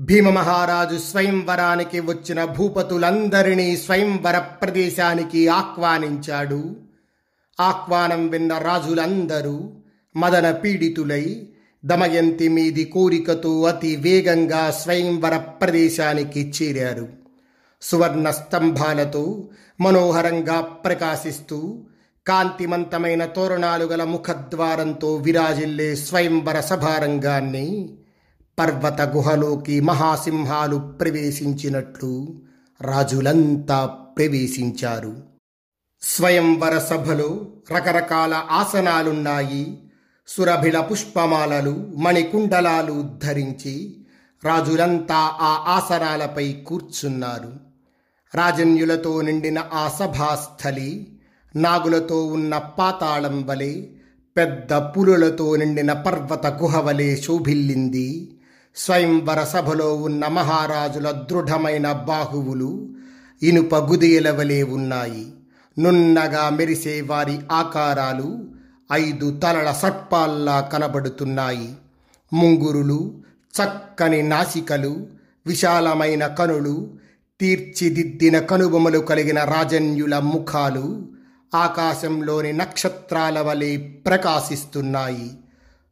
భీమమహారాజు స్వయంవరానికి వచ్చిన భూపతులందరినీ స్వయంవర ప్రదేశానికి ఆహ్వానించాడు. ఆహ్వానం విన్న రాజులందరూ మదన పీడితులై దమయంతి మీది కోరికతో అతి వేగంగా స్వయంవర ప్రదేశానికి చేరారు. సువర్ణ స్తంభాలతో మనోహరంగా ప్రకాశిస్తూ కాంతిమంతమైన తోరణాలు గల ముఖద్వారంతో విరాజిల్లే స్వయంవర సభారంగాన్ని పర్వత గుహలోకి మహాసింహాలు ప్రవేశించినట్లు రాజులంతా ప్రవేశించారు. స్వయంవర సభలో రకరకాల ఆసనాలున్నాయి. సురభిల పుష్పమాలలు మణికుండలాలు ధరించి రాజులంతా ఆ ఆసనాలపై కూర్చున్నారు. రాజన్యులతో నిండిన ఆ సభాస్థలి నాగులతో ఉన్న పాతాళం వలె పెద్ద పులులతో నిండిన పర్వత గుహ వలె శోభిల్లింది. స్వయంవర సభలో ఉన్న మహారాజుల దృఢమైన బాహువులు ఇనుప గుదియల వలె ఉన్నాయి. నున్నగా మెరిసే వారి ఆకారాలు ఐదు తలల సర్పాల్లా కనబడుతున్నాయి. ముంగురులు చక్కని నాసికలు విశాలమైన కనులు తీర్చిదిద్దిన కనుబొమలు కలిగిన రాజన్యుల ముఖాలు ఆకాశంలోని నక్షత్రాల వలె ప్రకాశిస్తున్నాయి.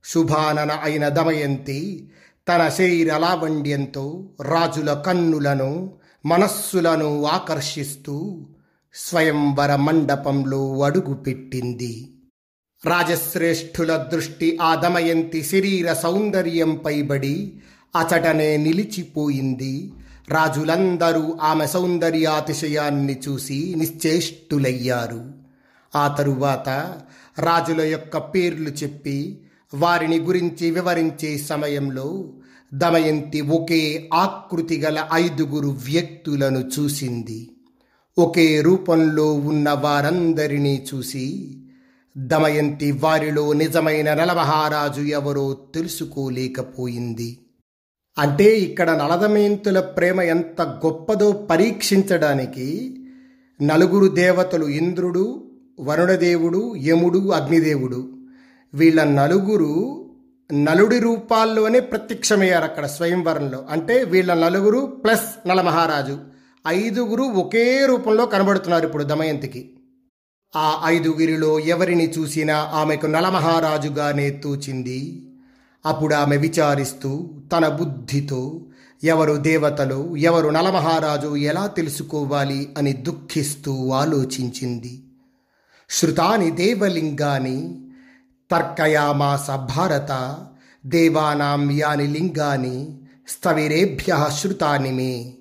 శుభానన అయిన దమయంతి తన శరీరలావణ్యంతో రాజుల కన్నులను మనస్సులను ఆకర్షిస్తూ స్వయంవర మండపంలో అడుగుపెట్టింది రాజశ్రేష్ఠుల దృష్టి ఆ దమయంతి శరీర సౌందర్యంపై బడి అచటనే నిలిచిపోయింది. రాజులందరూ ఆమె సౌందర్యాతిశయాన్ని చూసి నిశ్చేష్టులయ్యారు. ఆ తరువాత రాజుల యొక్క పేర్లు చెప్పి వారిని గురించి వివరించే సమయంలో దమయంతి ఒకే ఆకృతి గల ఐదుగురు వ్యక్తులను చూసింది. ఒకే రూపంలో ఉన్న వారందరినీ చూసి దమయంతి వారిలో నిజమైన నలమహారాజు ఎవరో తెలుసుకోలేకపోయింది. అంటే ఇక్కడ నలదమయంతుల ప్రేమ ఎంత గొప్పదో పరీక్షించడానికి నలుగురు దేవతలు ఇంద్రుడు వరుణదేవుడు యముడు అగ్నిదేవుడు. వీళ్ళ నలుగురు నలుడి రూపాల్లోనే ప్రత్యక్షమయ్యారు అక్కడ స్వయంవరంలో. అంటే వీళ్ళ నలుగురు ప్లస్ నలమహారాజు. ఐదుగురు ఒకే రూపంలో కనబడుతున్నారు ఇప్పుడు దమయంతికి. ఆ ఐదుగురిలో ఎవరిని చూసినా ఆమెకు నలమహారాజుగానే తూచింది. అప్పుడు ఆమె విచారిస్తూ తన బుద్ధితో ఎవరు దేవతలు ఎవరు నలమహారాజు ఎలా తెలుసుకోవాలి అని దుఃఖిస్తూ ఆలోచించింది. శృతాని దేవలింగాని తర్కయామాస భారత దేవానాం యాని లింగాని స్థవిరేభ్య శ్రుతాని మే.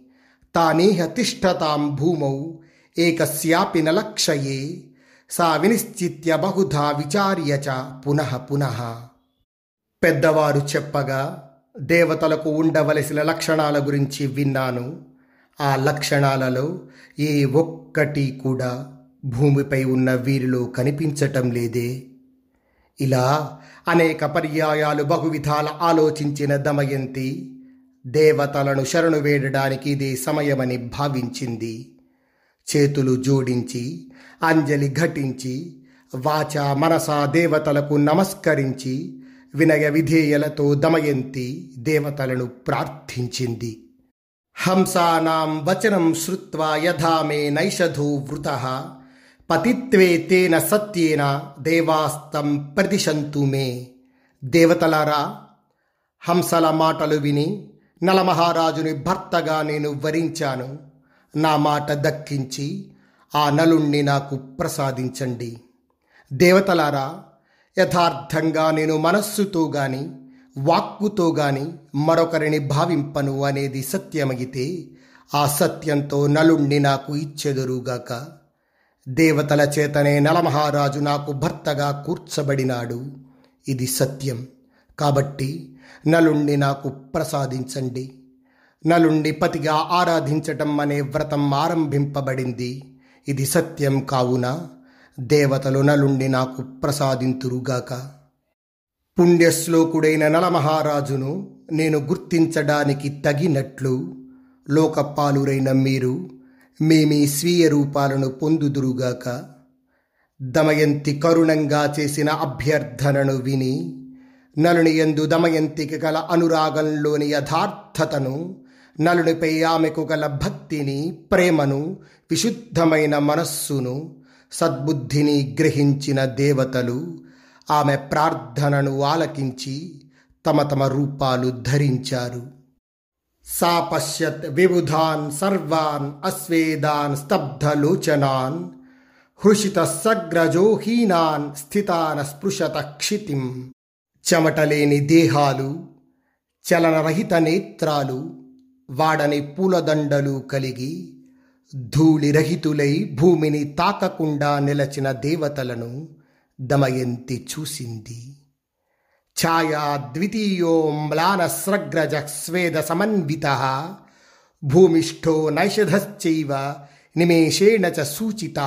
తానేహ తిష్టతాం భూమౌ ఏకస్యాపి నలక్షయే సా వినిశ్చిత్య బహుధా విచార్య చ పునః పునః. పెద్దవారు చెప్పగా దేవతలకు ఉండవలసిన లక్షణాల గురించి విన్నాను. ఆ లక్షణాలలో ఏ ఒక్కటి కూడా భూమిపై ఉన్న వీరిలో కనిపించటం లేదే. ఇలా అనేక పర్యాయాలు బహువిధాల ఆలోచించిన దమయంతి దేవతలను శరణు వేడడానికి ఇదే సమయమని భావించింది. చేతులు జోడించి అంజలి ఘటించి వాచ మనసా దేవతలకు నమస్కరించి వినయ విధేయలతో దమయంతి దేవతలను ప్రార్థించింది. హంసానాం వచనం శ్రుత్వా యథా మే నైషధో వృత పతిత్వే తేన సత్యేన దేవాస్తం ప్రతిశంతు మే. దేవతలారా హంసల మాటలు విని నలమహారాజుని భర్తగా నేను వరించాను. నా మాట దక్కించి ఆ నలుణ్ణి నాకు ప్రసాదించండి. దేవతలారా యథార్థంగా నేను మనస్సుతో గాని వాక్కుతో గాని మరొకరిని భావింపను అనేది సత్యమగితే ఆ సత్యంతో నలుణ్ణి నాకు ఇచ్చెదురుగాక. దేవతల చేతనే నలమహారాజు నాకు భర్తగా కూర్చబడినాడు. ఇది సత్యం. కాబట్టి నలుణ్ణి నాకు ప్రసాదించండి. నలుణ్ణి పతిగా ఆరాధించటం అనే వ్రతం ఆరంభింపబడింది. ఇది సత్యం కావున దేవతలు నలుణ్ణి నాకు ప్రసాదింతురుగాక. పుణ్యశ్లోకుడైన నలమహారాజును నేను గుర్తించడానికి తగినట్లు లోకపాలురైన మీరు మేమీ స్వీయ రూపాలను పొందుదురుగాక. దమయంతి కరుణంగా చేసిన అభ్యర్థనను విని నలుని ఎందు దమయంతికి గల అనురాగంలోని యథార్థతను నలునిపై ఆమెకు గల భక్తిని ప్రేమను విశుద్ధమైన మనస్సును సద్బుద్ధిని గ్రహించిన దేవతలు ఆమె ప్రార్థనను ఆలకించి తమ తమ రూపాలు ధరించారు. సాపశ్యత్ విబుధాన్ సర్వాన్ అస్వేదాన్ స్తబ్ధలోచనాన్ హృషిత సగ్రజోహీనాన్ స్థితాన స్పృశత క్షితిం చెమటలేని దేహాలు చలనరహిత నేత్రాలు వాడని పూలదండలు కలిగి ధూళిరహితులై భూమిని తాకకుండా నిలచిన దేవతలను దమయంతి చూసింది ఛాయా ద్వితీయో మ్లానస్రగ్రజ స్వేద సమన్విత భూమిష్ఠో నైషధశ్చైవ నిమేషేణ చ సూచిత.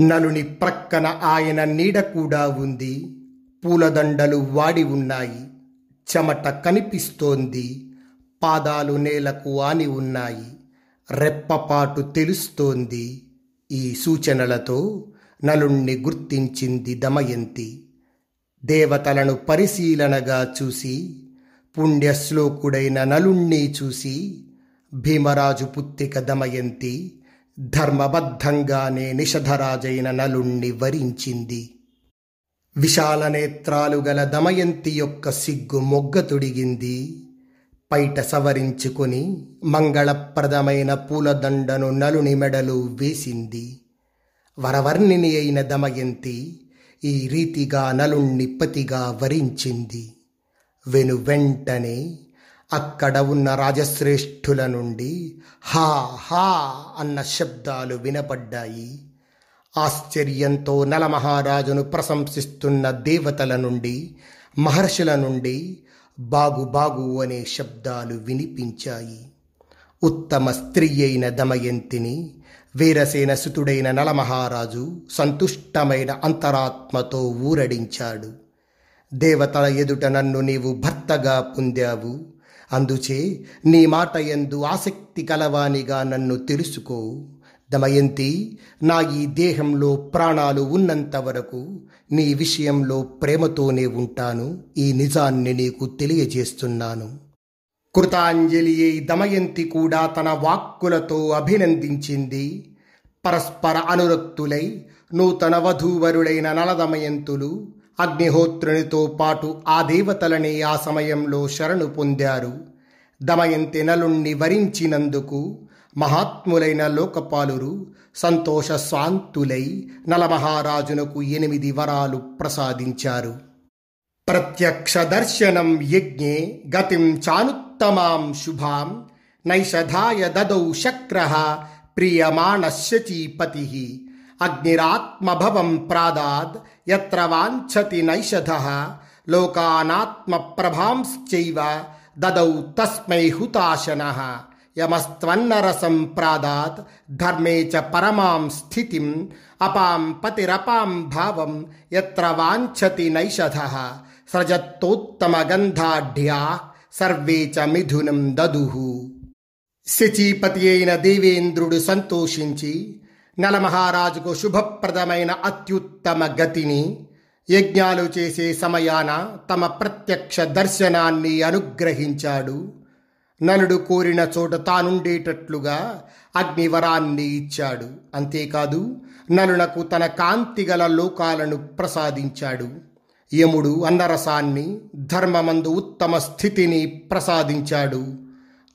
నలుని ప్రక్కన ఆయన నీడ కూడా ఉంది పూలదండలు వాడి ఉన్నాయి చెమట కనిపిస్తోంది పాదాలు నేలకు ఆని ఉన్నాయి రెప్పపాటు తెలుస్తోంది ఈ సూచనలతో నలుణ్ణి గుర్తించింది దమయంతి. దేవతలను పరిశీలనగా చూసి పుణ్యశ్లోకుడైన నలుణ్ణి చూసి భీమరాజు పుత్తిక దమయంతి ధర్మబద్ధంగానే నిషధరాజైన నలుణ్ణి వరించింది. విశాల నేత్రాలు గల దమయంతి యొక్క సిగ్గు మొగ్గ తొడిగింది. పైట సవరించుకొని మంగళప్రదమైన పూలదండను నలుని మెడలు వేసింది. వరవర్ణిని అయిన దమయంతి ఈ రీతిగా నలుణ్ణి పతిగా వరించింది. వెను వెంటనే అక్కడ ఉన్న రాజశ్రేష్ఠుల నుండి హా హా అన్న శబ్దాలు వినపడ్డాయి. ఆశ్చర్యంతో నలమహారాజును ప్రశంసిస్తున్న దేవతల నుండి మహర్షుల నుండి బాగు బాగు అనే శబ్దాలు వినిపించాయి. ఉత్తమ స్త్రీ అయిన దమయంతిని వీరసేన సుతుడైన నలమహారాజు సంతుష్టమైన అంతరాత్మతో ఊరడించాడు. దేవతల ఎదుట నన్ను నీవు భర్తగా పొందావు. అందుచే నీ మాట ఎందు ఆసక్తి కలవానిగా నన్ను తెలుసుకో. దమయంతి నా ఈ దేహంలో ప్రాణాలు ఉన్నంత వరకు నీ విషయంలో ప్రేమతోనే ఉంటాను. ఈ నిజాన్ని నీకు తెలియజేస్తున్నాను. కృతాంజలియై దమయంతి కూడా తన వాక్కులతో అభినందించింది. పరస్పర అనురక్తులై నూతన వధూవరుడైన నలదమయంతులు అగ్నిహోత్రునితో పాటు ఆ దేవతలనే ఆ సమయంలో శరణు పొందారు. దమయంతి నలుణ్ణి వరించినందుకు మహాత్ములైన లోకపాలురు సంతోష స్వాంతులై నలమహారాజునకు ఎనిమిది వరాలు ప్రసాదించారు. प्रत्यक्षदर्शनं यज्ञे गतिं चानुत्तमां शुभां नैषधाय ददौ शक्रः प्रीयमाणश्यचीपतिः अग्निरात्मभवं प्रादाद् यत्र वाञ्छति नैषधः। लोकानात्मप्रभांश्चैव ददौ तस्मै हुताशनः। यमस्त्वन्नरसं प्रादात् धर्मे च परमां स्थितिम्। अपां पतिरपां भावं यत्र वाञ्छति नैषधः। సృజత్తోత్తమగంధాఢ్యా సర్వే చ మిథునం దదుహు శచీపతి అయిన దేవేంద్రుడు సంతోషించి నలమహారాజుకు శుభప్రదమైన అత్యుత్తమ గతిని యజ్ఞాలు చేసే సమయాన తమ ప్రత్యక్ష దర్శనాన్ని అనుగ్రహించాడు. నలుడు కోరిన చోట తానుండేటట్లుగా అగ్నివరాన్ని ఇచ్చాడు. అంతేకాదు నలునకు తన కాంతిగల లోకాలను ప్రసాదించాడు. యముడు అన్నరసాన్ని ధర్మమందు ఉత్తమ స్థితిని ప్రసాదించాడు.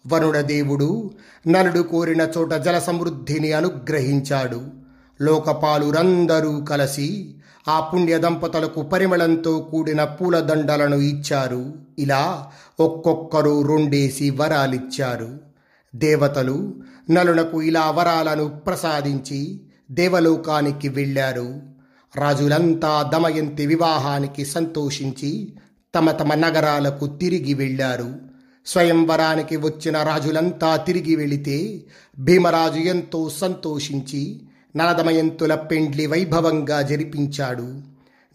వరుణదేవుడు నలుడు కోరిన చోట జల సమృద్ధిని అనుగ్రహించాడు. లోకపాలురందరూ కలిసి ఆ పుణ్య దంపతులకు పరిమళంతో కూడిన పూలదండలను ఇచ్చారు. ఇలా ఒక్కొక్కరు రెండేసి వరాలిచ్చారు. దేవతలు నలునకు ఇలా వరాలను ప్రసాదించి దేవలోకానికి వెళ్ళారు. రాజులంతా దమయంతి వివాహానికి సంతోషించి తమ తమ నగరాలకు తిరిగి వెళ్ళారు. స్వయంవరానికి వచ్చిన రాజులంతా తిరిగి వెళితే భీమరాజు ఎంతో సంతోషించి నలదమయంతుల పెండ్లి వైభవంగా జరిపించాడు.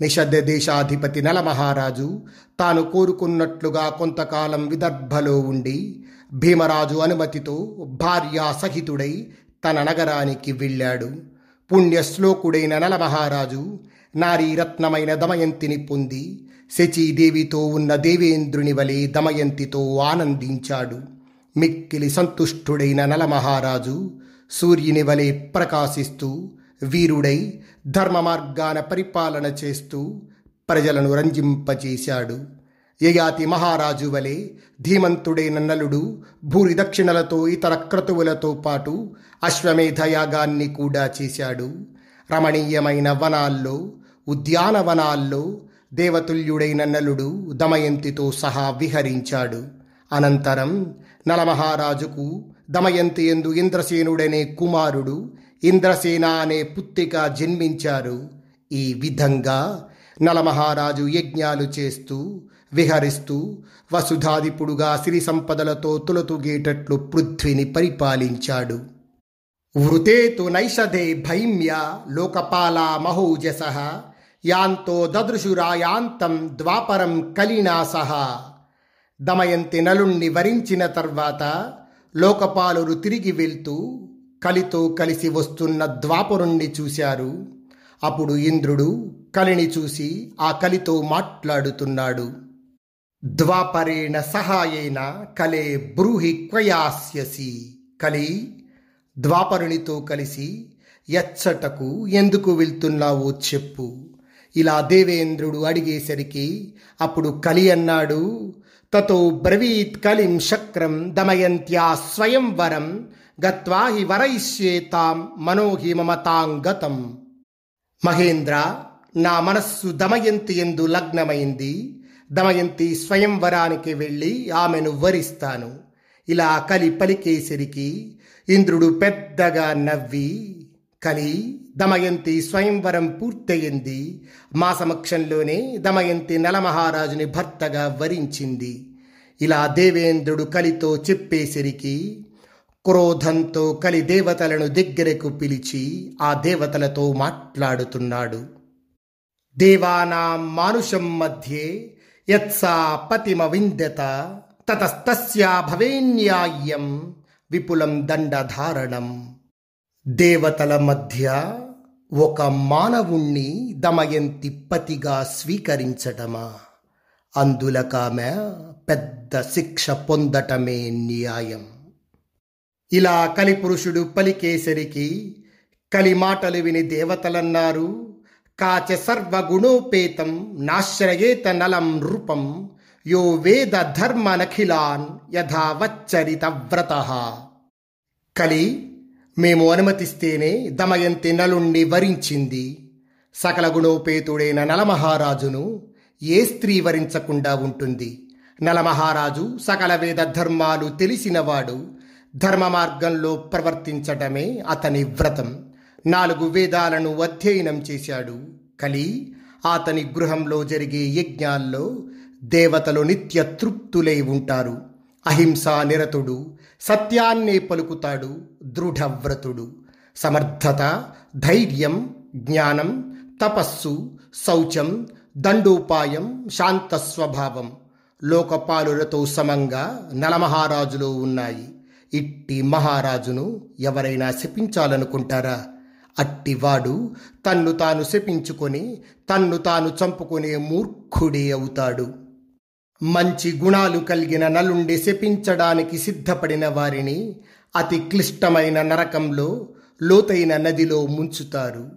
నిషద్ధ దేశాధిపతి నలమహారాజు తాను కోరుకున్నట్లుగా కొంతకాలం విదర్భలో ఉండి భీమరాజు అనుమతితో భార్యా సహితుడై తన నగరానికి వెళ్ళాడు. పుణ్యశ్లోకుడైన నలమహారాజు నారీరత్నమైన దమయంతిని పొంది శచీదేవితో ఉన్న దేవేంద్రుని వలె దమయంతితో ఆనందించాడు. మిక్కిలి సంతుష్టుడైన నలమహారాజు సూర్యుని వలె ప్రకాశిస్తూ వీరుడై ధర్మ మార్గాన పరిపాలన చేస్తూ ప్రజలను రంజింపచేశాడు యయాతి మహారాజు వలె ధీమంతుడైన నలుడు భూరి దక్షిణలతో ఇతర క్రతువులతో పాటు అశ్వమేధ యాగాన్ని కూడా చేశాడు. రమణీయమైన వనాల్లో ఉద్యానవనాల్లో దేవతుల్యుడైన నలుడు దమయంతితో సహా విహరించాడు. అనంతరం నలమహారాజుకు దమయంతి ఎందు ఇంద్రసేనుడనే కుమారుడు ఇంద్రసేన అనే పుత్తిక జన్మించారు. ఈ విధంగా నలమహారాజు యజ్ఞాలు చేస్తూ విహరిస్తూ వసుధాదిపుడుగా సిరి సంపదలతో తులతుగేటట్లు పృథ్వీని పరిపాలించాడు. వృతేతు నైషధే భైమ్య లోకపాల మహోజస యాంతో దదృశురాయాంతం ద్వాపరం కలినాసహ దమయంతి నలుణ్ణి వరించిన తర్వాత లోకపాలురు తిరిగి వెళ్తూ కలితో కలిసి వస్తున్న ద్వాపరుణ్ణి చూశారు. అప్పుడు ఇంద్రుడు కలిని చూసి ఆ కలితో మాట్లాడుతున్నాడు. ద్వాపరేణ సహాయేన కలే బ్రూహి క్వయాస్యసి కలి ద్వాపరునితో కలిసి ఎచ్చటకు ఎందుకు వెళ్తున్నావో చెప్పు ఇలా దేవేంద్రుడు అడిగేసరికి అప్పుడు కలి అన్నాడు తతో బ్రవీత్ కలిం శక్రం దమయంత్యా స్వయంవరం గత్వా హి వరైష్యేతాం మనోహి మమతాంగతం మహేంద్ర నా మనస్సు దమయంతి ఎందు లగ్నమైంది దమయంతి స్వయంవరానికి వెళ్ళి ఆమెను వరిస్తాను. ఇలా కలి పలికేసరికి ఇంద్రుడు పెద్దగా నవ్వి కలి దమయంతి స్వయంవరం పూర్తయింది. మా సమక్షంలోనే దమయంతి నలమహారాజుని భర్తగా వరించింది. ఇలా దేవేంద్రుడు కలితో చెప్పేసరికి క్రోధంతో కలి దేవతలను దగ్గరకు పిలిచి ఆ దేవతలతో మాట్లాడుతున్నాడు. దేవానాం మానుషం మధ్యే యత్సా పతిమవిందత తతస్తస్యా భవేన్యాయ్యం విపులం దండధారణం దేవతల మధ్య ఒక మానవుణ్ణి దమయంతి పతిగా స్వీకరించటమా అందులకామె పెద్ద శిక్ష పొందటమే న్యాయం ఇలా కలిపురుషుడు పలికేసరికి కలిమాటలు విని దేవతలన్నారు కాచ సర్వగుణోపేతం నాశ్రయేత నలం నృపం యో వేద ధర్మనఖిలాన్ యథావచ్చరిత వ్రత కలి మేము అనుమతిస్తేనే దమయంతి నలుణ్ణి వరించింది. సకల గుణోపేతుడైన నలమహారాజును ఏ స్త్రీ వరించకుండా ఉంటుంది? నలమహారాజు సకల వేద ధర్మాలు తెలిసినవాడు ధర్మ మార్గంలో ప్రవర్తించటమే అతని వ్రతం. నాలుగు వేదాలను అధ్యయనం చేశాడు. కలి అతని గృహంలో జరిగే యజ్ఞాల్లో దేవతలు నిత్య తృప్తులై ఉంటారు. అహింసా నిరతుడు సత్యాన్నే పలుకుతాడు దృఢవ్రతుడు. సమర్థత ధైర్యం జ్ఞానం తపస్సు శౌచం దండోపాయం శాంత స్వభావం లోకపాలులతో సమంగా నలమహారాజులో ఉన్నాయి. ఇట్టి మహారాజును ఎవరైనా శపించాలనుకుంటారా? అట్టివాడు తన్ను తాను శపించుకొని తన్ను తాను చంపుకునే మూర్ఖుడే అవుతాడు. మంచి గుణాలు కలిగిన నలుండి శపించడానికి సిద్ధపడిన వారిని అతి క్లిష్టమైన నరకంలో లోతైన నదిలో ముంచుతారు.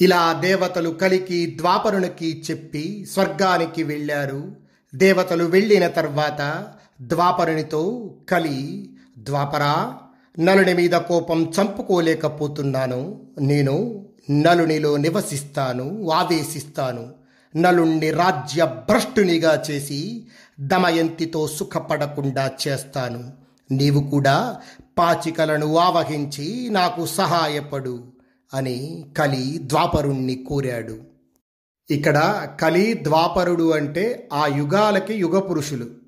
ఇలా దేవతలు కలికి ద్వాపరునికి చెప్పి స్వర్గానికి వెళ్ళారు. దేవతలు వెళ్ళిన తర్వాత ద్వాపరునితో కలి ద్వాపరా నలుని మీద కోపం చంపుకోలేకపోతున్నాను. నేను నలునిలో నివసిస్తాను ఆవేశిస్తాను. నలుణ్ణి రాజ్య భ్రష్టునిగా చేసి దమయంతితో సుఖపడకుండా చేస్తాను. నీవు కూడా పాచికలను ఆవహించి నాకు సహాయపడు అని కలి ద్వాపరుణ్ణి కోరాడు. ఇక్కడ కలి ద్వాపరుడు అంటే ఆ యుగాలకి యుగ పురుషులు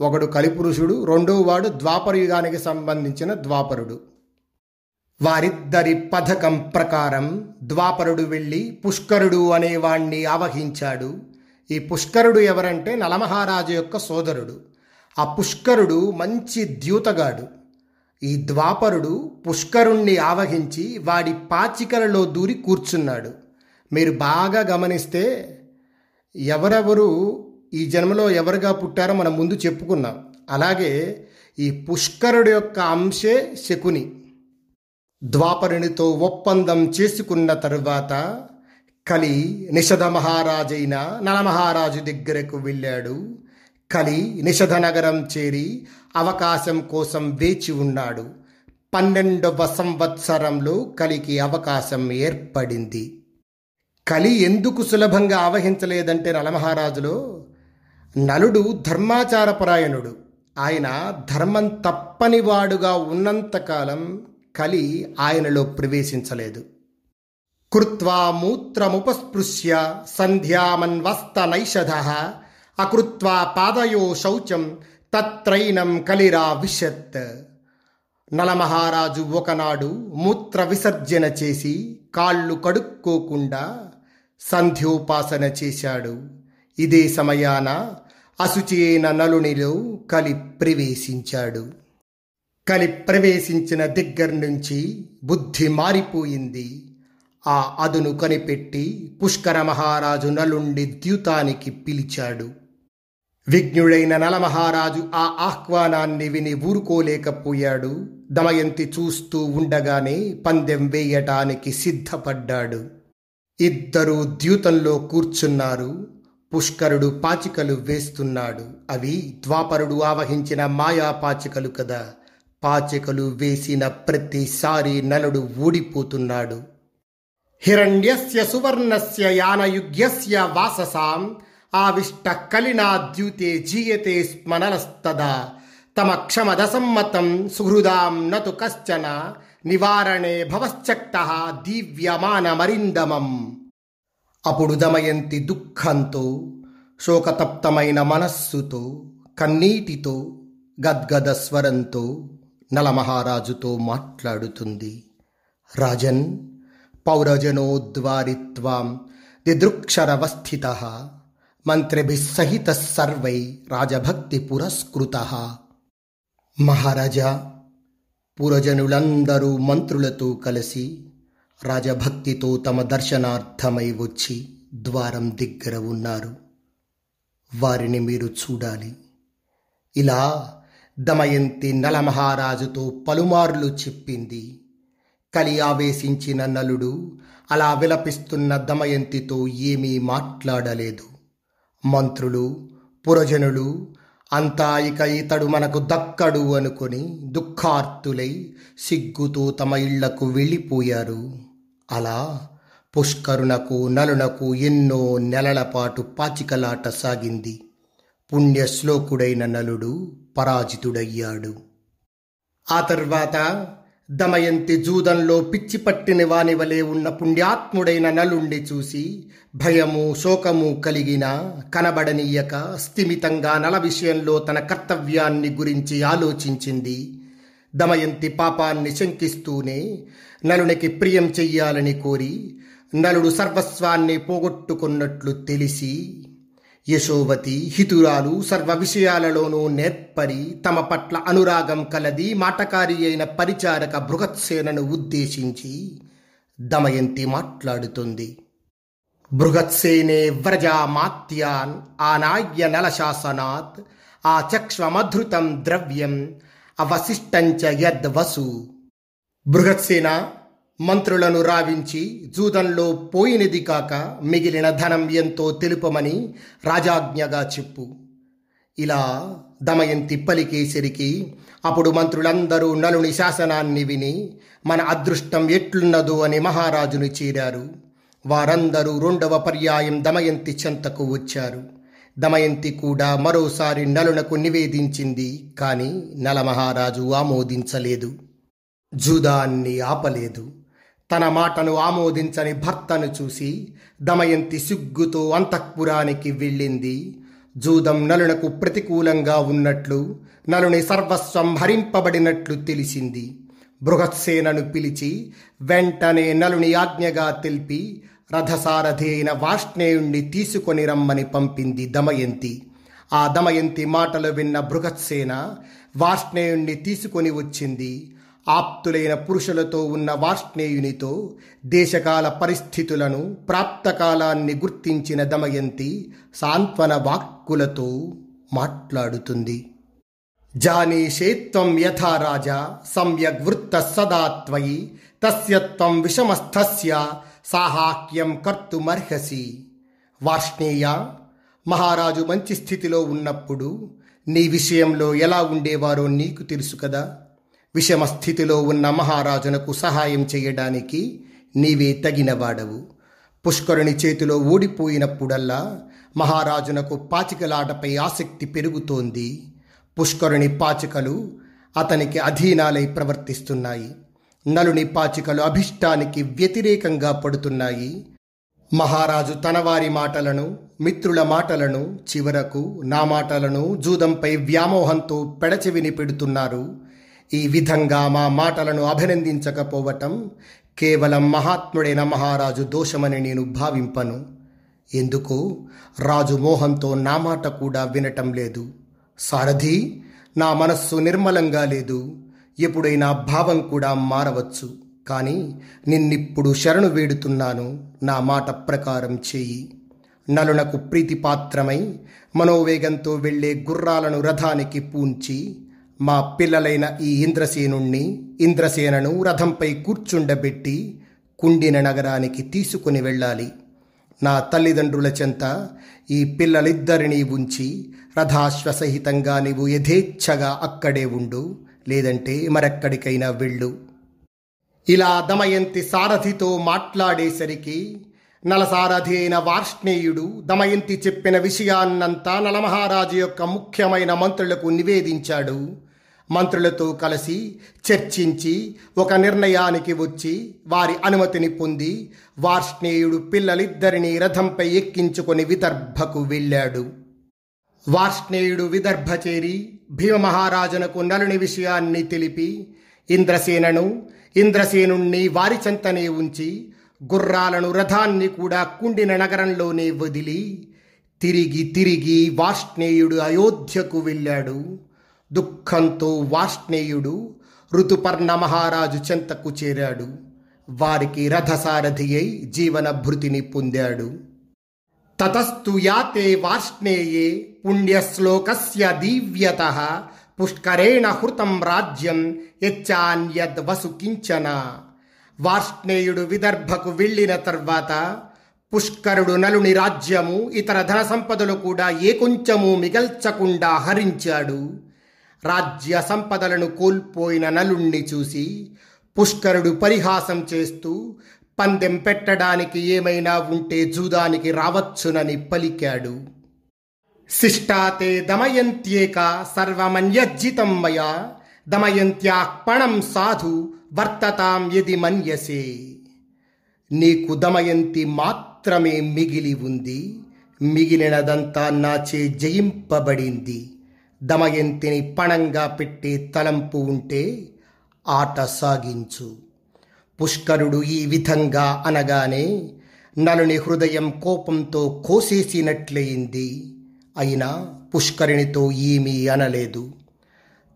ఒకడు కలిపురుషుడు రెండో వాడు ద్వాపరయుగానికి సంబంధించిన ద్వాపరుడు. వారిద్దరి పథకం ప్రకారం ద్వాపరుడు వెళ్ళి పుష్కరుడు అనేవాణ్ణి ఆవహించాడు. ఈ పుష్కరుడు ఎవరంటే నలమహారాజు యొక్క సోదరుడు. ఆ పుష్కరుడు మంచి ద్యూతగాడు. ఈ ద్వాపరుడు పుష్కరుణ్ణి ఆవహించి వాడి పాచికలలో దూరి కూర్చున్నాడు. మీరు బాగా గమనిస్తే ఎవరెవరు ఈ జన్మలో ఎవరుగా పుట్టారో మనం ముందు చెప్పుకున్నాం. అలాగే ఈ పుష్కరుడు యొక్క అంశే శకుని. ద్వాపరునితో ఒప్పందం చేసుకున్న తరువాత కలి నిషధ మహారాజైన నలమహారాజు దగ్గరకు వెళ్ళాడు. కలి నిషధ నగరం చేరి అవకాశం కోసం వేచి ఉన్నాడు. పన్నెండవ సంవత్సరంలో కలికి అవకాశం ఏర్పడింది. కలి ఎందుకు సులభంగా ఆవహించలేదంటే నలమహారాజులో నలుడు ధర్మాచారపరాయణుడు. ఆయన ధర్మం తప్పనివాడుగా ఉన్నంతకాలం కలి ఆయనలో ప్రవేశించలేదు. కృత్వా మూత్రముపస్పృశ్య సంధ్యామన్వస్త నైషధ అకృత్వా పాదయో శౌచం తత్రైనం కలిరా విశత్. నలమహారాజు ఒకనాడు మూత్ర విసర్జన చేసి కాళ్ళు కడుక్కోకుండా సంధ్యోపాసన చేశాడు. ఇదే సమయాన అశుచి అయిన నలునిలో కలి ప్రవేశించాడు. కలి ప్రవేశించిన దగ్గర నుంచి బుద్ధి మారిపోయింది. ఆ అదును కనిపెట్టి పుష్కర మహారాజు నలుండి ద్యూతానికి పిలిచాడు. విఘ్నుడైన నలమహారాజు ఆ ఆహ్వానాన్ని విని ఊరుకోలేకపోయాడు. దమయంతి చూస్తూ ఉండగానే పందెం వేయటానికి సిద్ధపడ్డాడు. ఇద్దరూ ద్యూతంలో కూర్చున్నారు. పుష్కరుడు పాచికలు వేస్తున్నాడు. అవి ద్వాపరుడు ఆవహించిన మాయా పాచికలు కదా. పాచికలు వేసిన ప్రతిసారి నలుడు ఊడిపోతున్నాడు. హిరణ్యస్య సువర్ణస్య యానయుగ్యస్య వాససాం. ఆవిష్ట కలినా ద్యూతే జీయతే స్మనలస్తదా తమ క్షమదసమ్మతం సుహృదాం నతు కశ్చన. నివారణే భవశ్చక్త దివ్యమానమరిందమం. అప్పుడు దమయంతి దుఃఖంతో శోకతప్తమైన మనస్సుతో కన్నీటితో గద్గద స్వరంతో నలమహారాజుతో మాట్లాడుతుంది. రాజన్ పౌరజనోద్వారిత్వాం దిదృక్షరవస్థిత మంత్రిభిస్సహిత సర్వై రాజభక్తి పురస్కృత. మహారాజా పురజనులందరూ మంత్రులతో కలిసి రాజభక్తితో తమ దర్శనార్థమై వచ్చి ద్వారం దగ్గర ఉన్నారు. వారిని మీరు చూడాలి. ఇలా దమయంతి నలమహారాజుతో పలుమార్లు చెప్పింది. కలి ఆవేశించిన నలుడు అలా విలపిస్తున్న దమయంతితో ఏమీ మాట్లాడలేదు. మంత్రులు పురజనులు అంతా ఇక ఇతడు మనకు దక్కడు అనుకొని దుఃఖార్తులై సిగ్గుతో తమ ఇళ్ళకు వెళ్ళిపోయారు. అలా పుష్కరునకు నలునకు ఎన్నో నెలల పాటు పాచికలాట సాగింది. పుణ్యశ్లోకుడైన నలుడు పరాజితుడయ్యాడు. ఆ తర్వాత దమయంతి జూదంలో పిచ్చి పట్టిన వాని వలె ఉన్న పుణ్యాత్ముడైన నలుండి చూసి భయము శోకము కలిగిన కనబడనీయక స్థిమితంగా నల విషయంలో తన కర్తవ్యాన్ని గురించి ఆలోచించింది. దమయంతి పాపాన్ని శంకిస్తూనే నలునికి ప్రియం చెయ్యాలని కోరి నలుడు సర్వస్వాన్ని పోగొట్టుకున్నట్లు తెలిసి యశోవతి హితురాలు సర్వ విషయాలలోనూ నేర్పరి తమ పట్ల అనురాగం కలది మాటకారి అయిన పరిచారక బృహత్సేనను ఉద్దేశించి దమయంతి మాట్లాడుతుంది. బృహత్సేనే వ్రజామాత్యాన్ ఆనాయ్య నలశాసనాత్ ఆ చక్ష్వమధృతం ద్రవ్యం అవశిష్టంచ యద్వసు. బృహత్సేన మంత్రులను రావించి జూదంలో పోయినది కాక మిగిలిన ధనం ఎంతో తెలుపమని రాజాజ్ఞగా చెప్పు. ఇలా దమయంతి పలికేసరికి అప్పుడు మంత్రులందరూ నలుని శాసనాన్ని విని మన అదృష్టం ఎట్లున్నదో అని మహారాజును చేరారు. వారందరూ రెండవ పర్యాయం దమయంతి చెంతకు వచ్చారు. దమయంతి కూడా మరోసారి నలునకు నివేదించింది కానీ నలమహారాజు ఆమోదించలేదు. జూదాన్ని ఆపలేదు. తన మాటను ఆమోదించని భర్తను చూసి దమయంతి సిగ్గుతో అంతఃపురానికి వెళ్ళింది. జూదం నలునకు ప్రతికూలంగా ఉన్నట్లు నలుని సర్వస్వం హరింపబడినట్లు తెలిసింది. బృహత్సేనను పిలిచి వెంటనే నలుని ఆజ్ఞగా తెలిపి రథసారథి అయిన వాష్ణేయుణ్ణి తీసుకొని రమ్మని పంపింది దమయంతి. ఆ దమయంతి మాటలు విన్న బృహత్సేన వాష్ణేయుణ్ణి తీసుకొని వచ్చింది. ఆప్తులైన పురుషులతో ఉన్న వాష్ణేయునితో దేశకాల పరిస్థితులను ప్రాప్తకాలాన్ని గుర్తించిన దమయంతి సాంత్వన వాక్కులతో మాట్లాడుతుంది. జానీషేత్వం యథా రాజా సమ్యగ్ వృత్త సదా త్వయి తస్య త్వం విషమస్థస్య సాహాక్యం కర్తుమర్హసి. వార్ష్ణేయ మహారాజు మంచి స్థితిలో ఉన్నప్పుడు నీ విషయంలో ఎలా ఉండేవారో నీకు తెలుసు కదా. విషమ స్థితిలో ఉన్న మహారాజునకు సహాయం చేయడానికి నీవే తగినవాడవు. పుష్కరుని చేతిలో ఓడిపోయినప్పుడల్లా మహారాజునకు పాచికలాటపై ఆసక్తి పెరుగుతోంది. పుష్కరుని పాచికలు అతనికి అధీనాలై ప్రవర్తిస్తున్నాయి. నలుని పాచికలు అభిష్టానికి వ్యతిరేకంగా పడుతున్నాయి. మహారాజు తనవారి మాటలను మిత్రుల మాటలను చివరకు నా మాటలను జూదంపై వ్యామోహంతో పెడచెవిని పెడుతున్నారు. ఈ విధంగా మా మాటలను అభినందించకపోవటం కేవలం మహాత్ముడైన మహారాజు దోషమని నేను భావింపను. ఎందుకు రాజు మోహంతో నా మాట కూడా వినటం లేదు. సారథి నా మనస్సు నిర్మలంగా లేదు. ఎప్పుడైనా భావం కూడా మారవచ్చు. కానీ నిన్నిప్పుడు శరణు వేడుతున్నాను. నా మాట ప్రకారం చేయి. నలునకు ప్రీతిపాత్రమై మనోవేగంతో వెళ్ళే గుర్రాలను రథానికి పూంచి మా పిల్లలైన ఈ ఇంద్రసేనుణ్ణి ఇంద్రసేనను రథంపై కూర్చుండబెట్టి కుండిన నగరానికి తీసుకుని వెళ్ళాలి. నా తల్లిదండ్రుల చెంత ఈ పిల్లలిద్దరినీ ఉంచి రథాశ్వసహితంగా నీవు యథేచ్ఛగా అక్కడే ఉండు. లేదంటే మరెక్కడికైనా వెళ్ళు. ఇలా దమయంతి సారథితో మాట్లాడేసరికి నలసారథి అయిన వార్ష్ణేయుడు దమయంతి చెప్పిన విషయాన్నంతా నలమహారాజు యొక్క ముఖ్యమైన మంత్రులకు నివేదించాడు. మంత్రులతో కలిసి చర్చించి ఒక నిర్ణయానికి వచ్చి వారి అనుమతిని పొంది వార్ష్ణేయుడు పిల్లలిద్దరినీ రథంపై ఎక్కించుకొని విదర్భకు వెళ్ళాడు. వార్ష్ణేయుడు విదర్భ చేరి భీమమహారాజునకు నలుని విషయాన్ని తెలిపి ఇంద్రసేనను ఇంద్రసేనుణ్ణి వారి చెంతనే ఉంచి గుర్రాలను రథాన్ని కూడా కుండిన నగరంలోనే వదిలి తిరిగి తిరిగి వాష్ణేయుడు అయోధ్యకు వెళ్ళాడు. దుఃఖంతో వాష్ణేయుడు ఋతుపర్ణ మహారాజు చెంతకు చేరాడు. వారికి రథసారథి అయి జీవన భృతిని పొందాడు. తతస్తు యాతే వార్ష్ణేయే పుణ్యశ్లోకస్య దీవ్యత పుష్కరేణ హృతం రాజ్యం యచ్చాన్యద్ వసు కించన. వార్ష్ణేయుడు విదర్భకు వెళ్ళిన తర్వాత పుష్కరుడు నలుని రాజ్యము ఇతర ధన సంపదలు కూడా ఏ కొంచెము మిగల్చకుండా హరించాడు. రాజ్య సంపదలను కోల్పోయిన నలుణ్ణి చూసి పుష్కరుడు పరిహాసం చేస్తూ పందెం పెట్టడానికి ఏమైనా ఉంటే జూదానికి రావచ్చునని పలికాడు. శిష్టాతే దమయంత్యేక సర్వమన్యజ్జితం మయా దమయంత్యా పణం సాధు వర్తతాం యది మన్యసే. నీకు దమయంతి మాత్రమే మిగిలి ఉంది మిగిలినదంతా నాచే జయింపబడింది. దమయంతిని పణంగా పెట్టే తలంపు ఉంటే ఆట సాగించు. పుష్కరుడు ఈ విధంగా అనగానే నలుని హృదయం కోపంతో కోసేసినట్లయింది. అయినా పుష్కరిణితో ఏమీ అనలేదు.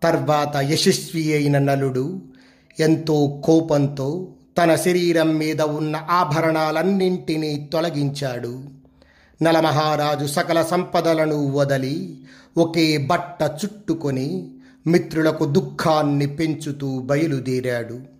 తర్వాత యశస్వి అయిన నలుడు ఎంతో కోపంతో తన శరీరం మీద ఉన్న ఆభరణాలన్నింటినీ తొలగించాడు. నలమహారాజు సకల సంపదలను వదలి ఒకే బట్ట చుట్టుకొని మిత్రులకు దుఃఖాన్ని పెంచుతూ బయలుదేరాడు.